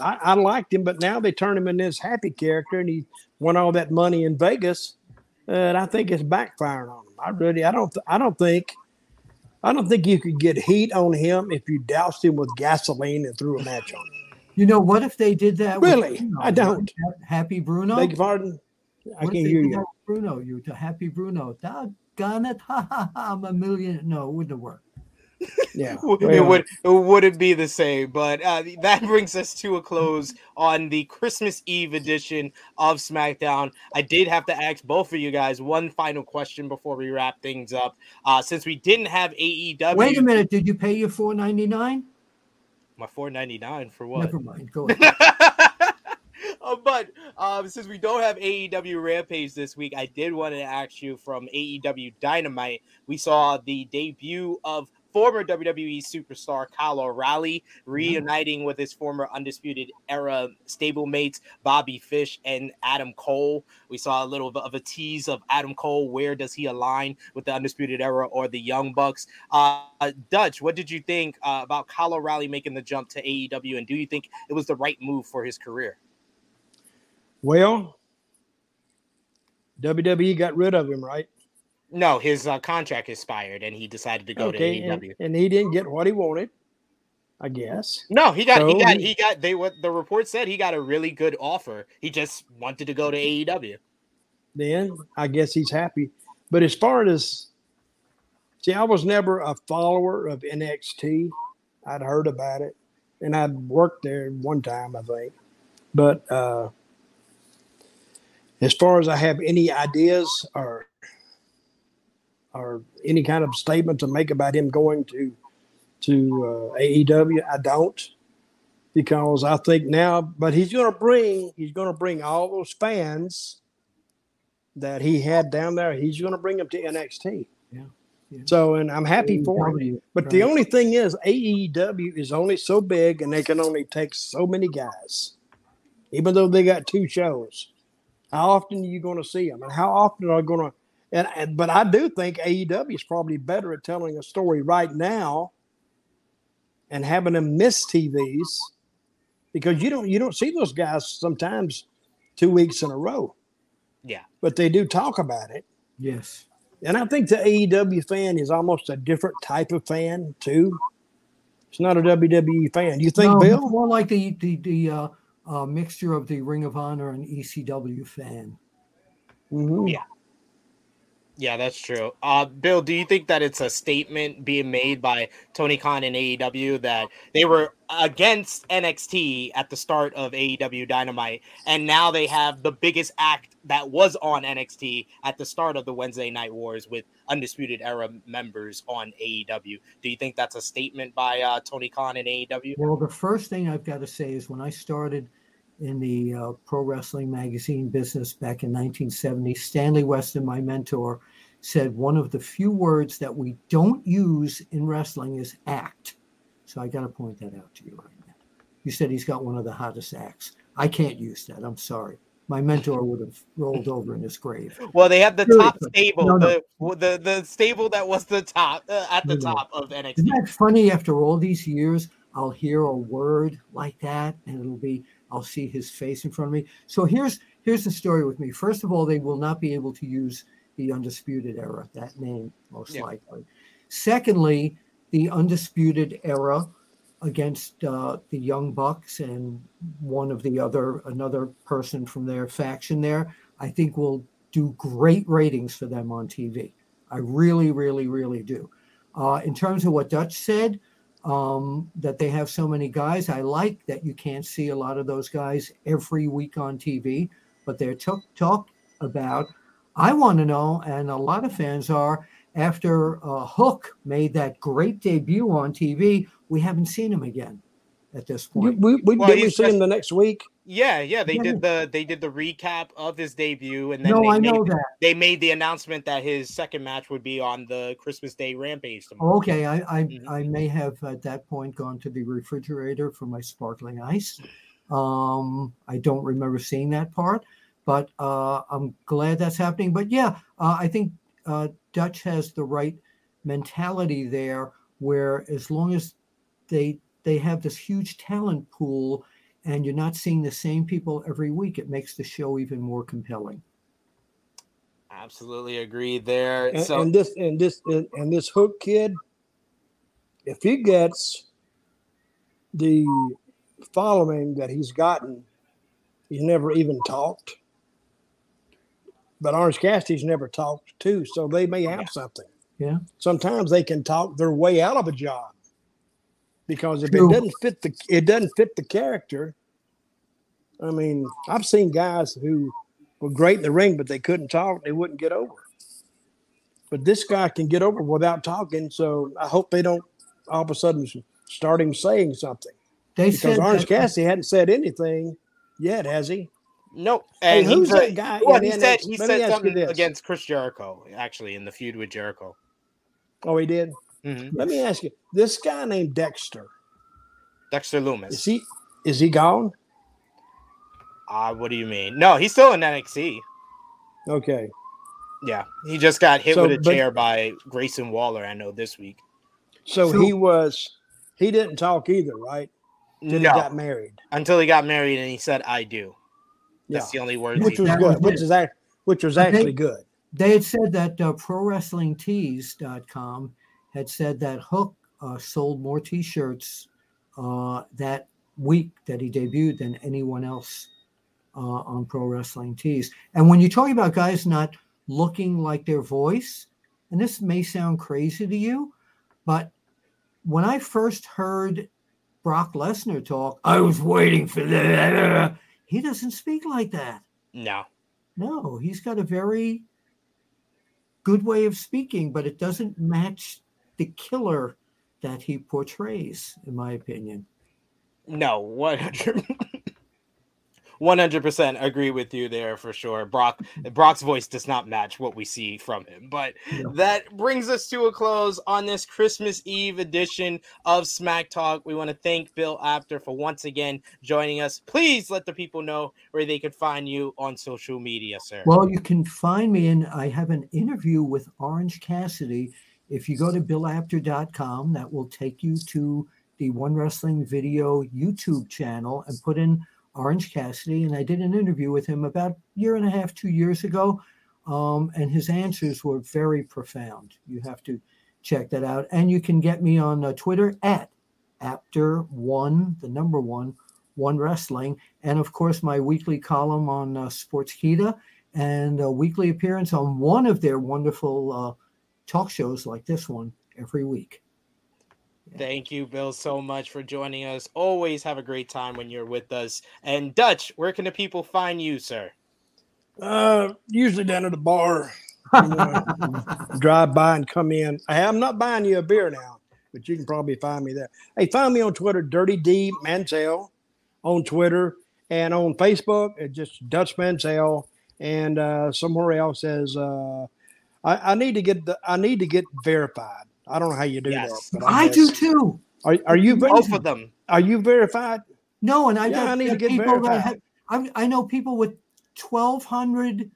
I, I liked him, but now they turn him into this happy character, and he won all that money in Vegas. Uh, and I think it's backfiring on him. I really, I don't, I don't think I don't think you could get heat on him if you doused him with gasoline and threw a match on him. You know what if they did that? Really? I don't. Happy Bruno. Beg your pardon. I can't hear you. Bruno, you to Happy Bruno. Doggone it! Ha ha ha! I'm a million. No, it wouldn't work. worked. Yeah, it would it wouldn't be the same. But uh, that brings us to a close on the Christmas Eve edition of SmackDown. I did have to ask both of you guys one final question before we wrap things up. Uh, since we didn't have AEW, wait a minute, did you pay your four ninety nine? My four ninety nine for what? Never mind. Go ahead. Uh, but um, since we don't have AEW Rampage this week, I did want to ask you from AEW Dynamite. We saw the debut of former WWE superstar Kyle O'Reilly reuniting with his former Undisputed Era stablemates Bobby Fish and Adam Cole. We saw a little bit of a tease of Adam Cole. Where does he align with the Undisputed Era or the Young Bucks? Uh, Dutch, what did you think uh, about Kyle O'Reilly making the jump to AEW, and do you think it was the right move for his career? Well, WWE got rid of him, right? No, his uh, contract expired, and he decided to go okay, to AEW. And, and, he didn't get what he wanted, I guess. No, he got so he got he got they what the report said he got a really good offer. He just wanted to go to AEW. Then I guess he's happy. But as far as see, I was never a follower of NXT. I'd heard about it, and I'd worked there one time, I think. But uh, as far as I have any ideas or or any kind of statement to make about him going to to uh, AEW. I don't because I think now, but he's going to bring he's going to bring all those fans that he had down there. He's going to bring them to NXT. Yeah. yeah. So, and I'm happy for him. But right. the only thing is, AEW is only so big, and they can only take so many guys, even though they got two shows. How often are you going to see them, and how often are they going to and, and but I do think AEW is probably better at telling a story right now and having them miss TVs because you don't you don't see those guys sometimes two weeks in a row. Yeah. But they do talk about it. Yes. And I think the AEW fan is almost a different type of fan too. It's not a WWE fan. You think, no, Bill? More like the the the uh, uh, mixture of the Ring of Honor and ECW fan. Mm-hmm. Yeah. Yeah, that's true. Uh, Bill, do you think that it's a statement being made by Tony Khan and AEW that they were against NXT at the start of AEW Dynamite, and now they have the biggest act that was on NXT at the start of the Wednesday Night Wars with Undisputed Era members on AEW? Do you think that's a statement by uh, Tony Khan and AEW? Well, the first thing I've got to say is when I started in the uh, pro wrestling magazine business back in 1970. Stanley Weston, my mentor, said one of the few words that we don't use in wrestling is act. So I got to point that out to you right now. You said he's got one of the hottest acts. I can't use that. I'm sorry. My mentor would have rolled over in his grave. Well, they have the top stable, no, no. The, the the stable that was the top uh, at the no, top of NXT. Isn't that funny? After all these years, I'll hear a word like that, and it'll be I'll see his face in front of me. So here's here's the story with me. First of all, they will not be able to use the undisputed era that name most yeah. likely. Secondly, the undisputed era against uh, the Young Bucks and one of the other another person from their faction there, I think will do great ratings for them on TV. I really, really, really do. Uh, in terms of what Dutch said, um, that they have so many guys. I like that you can't see a lot of those guys every week on TV, but they're t- talked about. I want to know, and a lot of fans are, after uh, Hook made that great debut on TV, we haven't seen him again at this point. We, we, well, did we see him the next week? Yeah, yeah, they yeah. did the they did the recap of his debut, and then no, they I made, know that they made the announcement that his second match would be on the Christmas Day Rampage. Tomorrow. Okay, I I, mm-hmm. I may have at that point gone to the refrigerator for my sparkling ice. Um, I don't remember seeing that part, but uh, I'm glad that's happening. But yeah, uh, I think uh, Dutch has the right mentality there, where as long as they they have this huge talent pool and you're not seeing the same people every week, it makes the show even more compelling. Absolutely agree there. And, so and this and this and this hook kid, if he gets the following that he's gotten, he's never even talked. But Orange Cassidy's never talked too, so they may have something. Yeah. Sometimes they can talk their way out of a job because if True. it doesn't fit the it doesn't fit the character. I mean, I've seen guys who were great in the ring, but they couldn't talk; they wouldn't get over. But this guy can get over without talking, so I hope they don't all of a sudden start him saying something They because said Orange that- uh, Cassidy hadn't said anything yet, has he? Nope. Hey, And who's he's a- that guy Well, he said he Let said something against Chris Jericho, actually, in the feud with Jericho. Oh, he did. Mhm. Let me ask you: this guy named Dexter Dexter Lumis. is he is he gone? Uh, what do you mean? No, he's still in NXT. Okay. Yeah, he just got hit So, with a but- chair by Grayson Waller. I know this week. So, So- he was he didn't talk either, right? Till no, he got married. until he got married and he said, "I do." Yeah. That's the only word. Which was. That good. was Which it. is act, which was But they- actually good. they had said that uh, ProWrestlingTees.com had said that Hook uh, sold more T-shirts uh, that week that he debuted than anyone else uh, on Pro Wrestling Tees. And when you're talking about guys not looking like their voice, and this may sound crazy to you, but when I first heard Brock Lesnar talk, I was waiting for that. He doesn't speak like that. No, No, he's got a very good way of speaking, but it doesn't match the killer that he portrays, in my opinion. no, one hundred. One hundred percent agree with you there for sure. Brock Brock's voice does not match what we see from him. But Yeah. that brings us to a close on this Christmas Eve edition of Smack Talk. We want to thank Bill Apter for once again joining us. Please let the people know where they could find you on social media, sir. Well, you can find me and I have an interview with Orange Cassidy. If you go to billapter.com, that will take you to the One Wrestling Video YouTube channel and put in Orange Cassidy. And I did an interview with him about a year and a half, two years ago. Um, and his answers were very profound. You have to check that out. And you can get me on uh, Twitter at Apter one, the number one, One Wrestling. And of course, my weekly column on uh, Sportskeeda and a weekly appearance on one of their wonderful uh, talk shows like this one every week. Thank you, Bill, so much for joining us. Always have a great time when you're with us. And Dutch, where can the people find you, sir? Uh, usually down at the bar. you know, drive by and come in. I am not buying you a beer now, but you can probably find me there. Hey, find me on Twitter, Dirty D Mantell, on Twitter and on Facebook. It's just Dutch Mantell, and uh, somewhere else as uh, I, I need to get the I need to get verified. I don't know how you do Yes. that. But I do too. Are, are you ver- Both of them. are you verified? No, and I, Yeah, got, I need to get people that verified. have, I, I know people with 1,200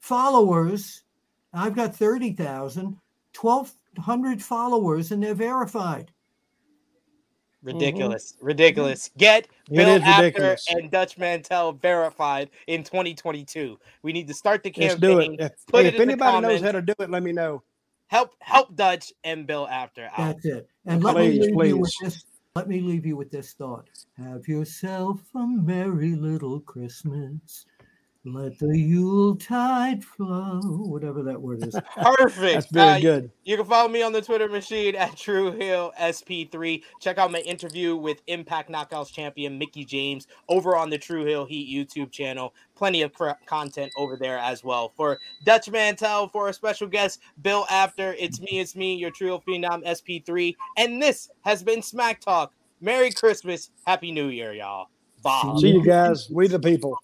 followers. I've got 30,000, 1,200 followers, and they're verified. Ridiculous. Ridiculous. Mm-hmm. Get It Bill is Apter and Dutch Mantell verified in 2022. We need to start the Let's do it. If, Put hey, it if in the anybody knows how to do it, let me know. Help help Dutch and Bill Apter out. That's it. And let me Please, leave you with this. Let me leave you with this thought. Have yourself a merry little Christmas. Let the Yuletide flow. Whatever that word is. Perfect. That's very Uh, good. You can follow me on the Twitter machine at True Hill SP3. Check out my interview with Impact Knockouts champion Mickie James over on the True Hill Heat YouTube channel. Plenty of cr- content over there as well. For Dutch Mantell, for a special guest, Bill Apter, it's me, it's me, your True Hill Phenom SP3. And this has been Smack Talk. Merry Christmas. Happy New Year, y'all. Bye. See you guys. We the people.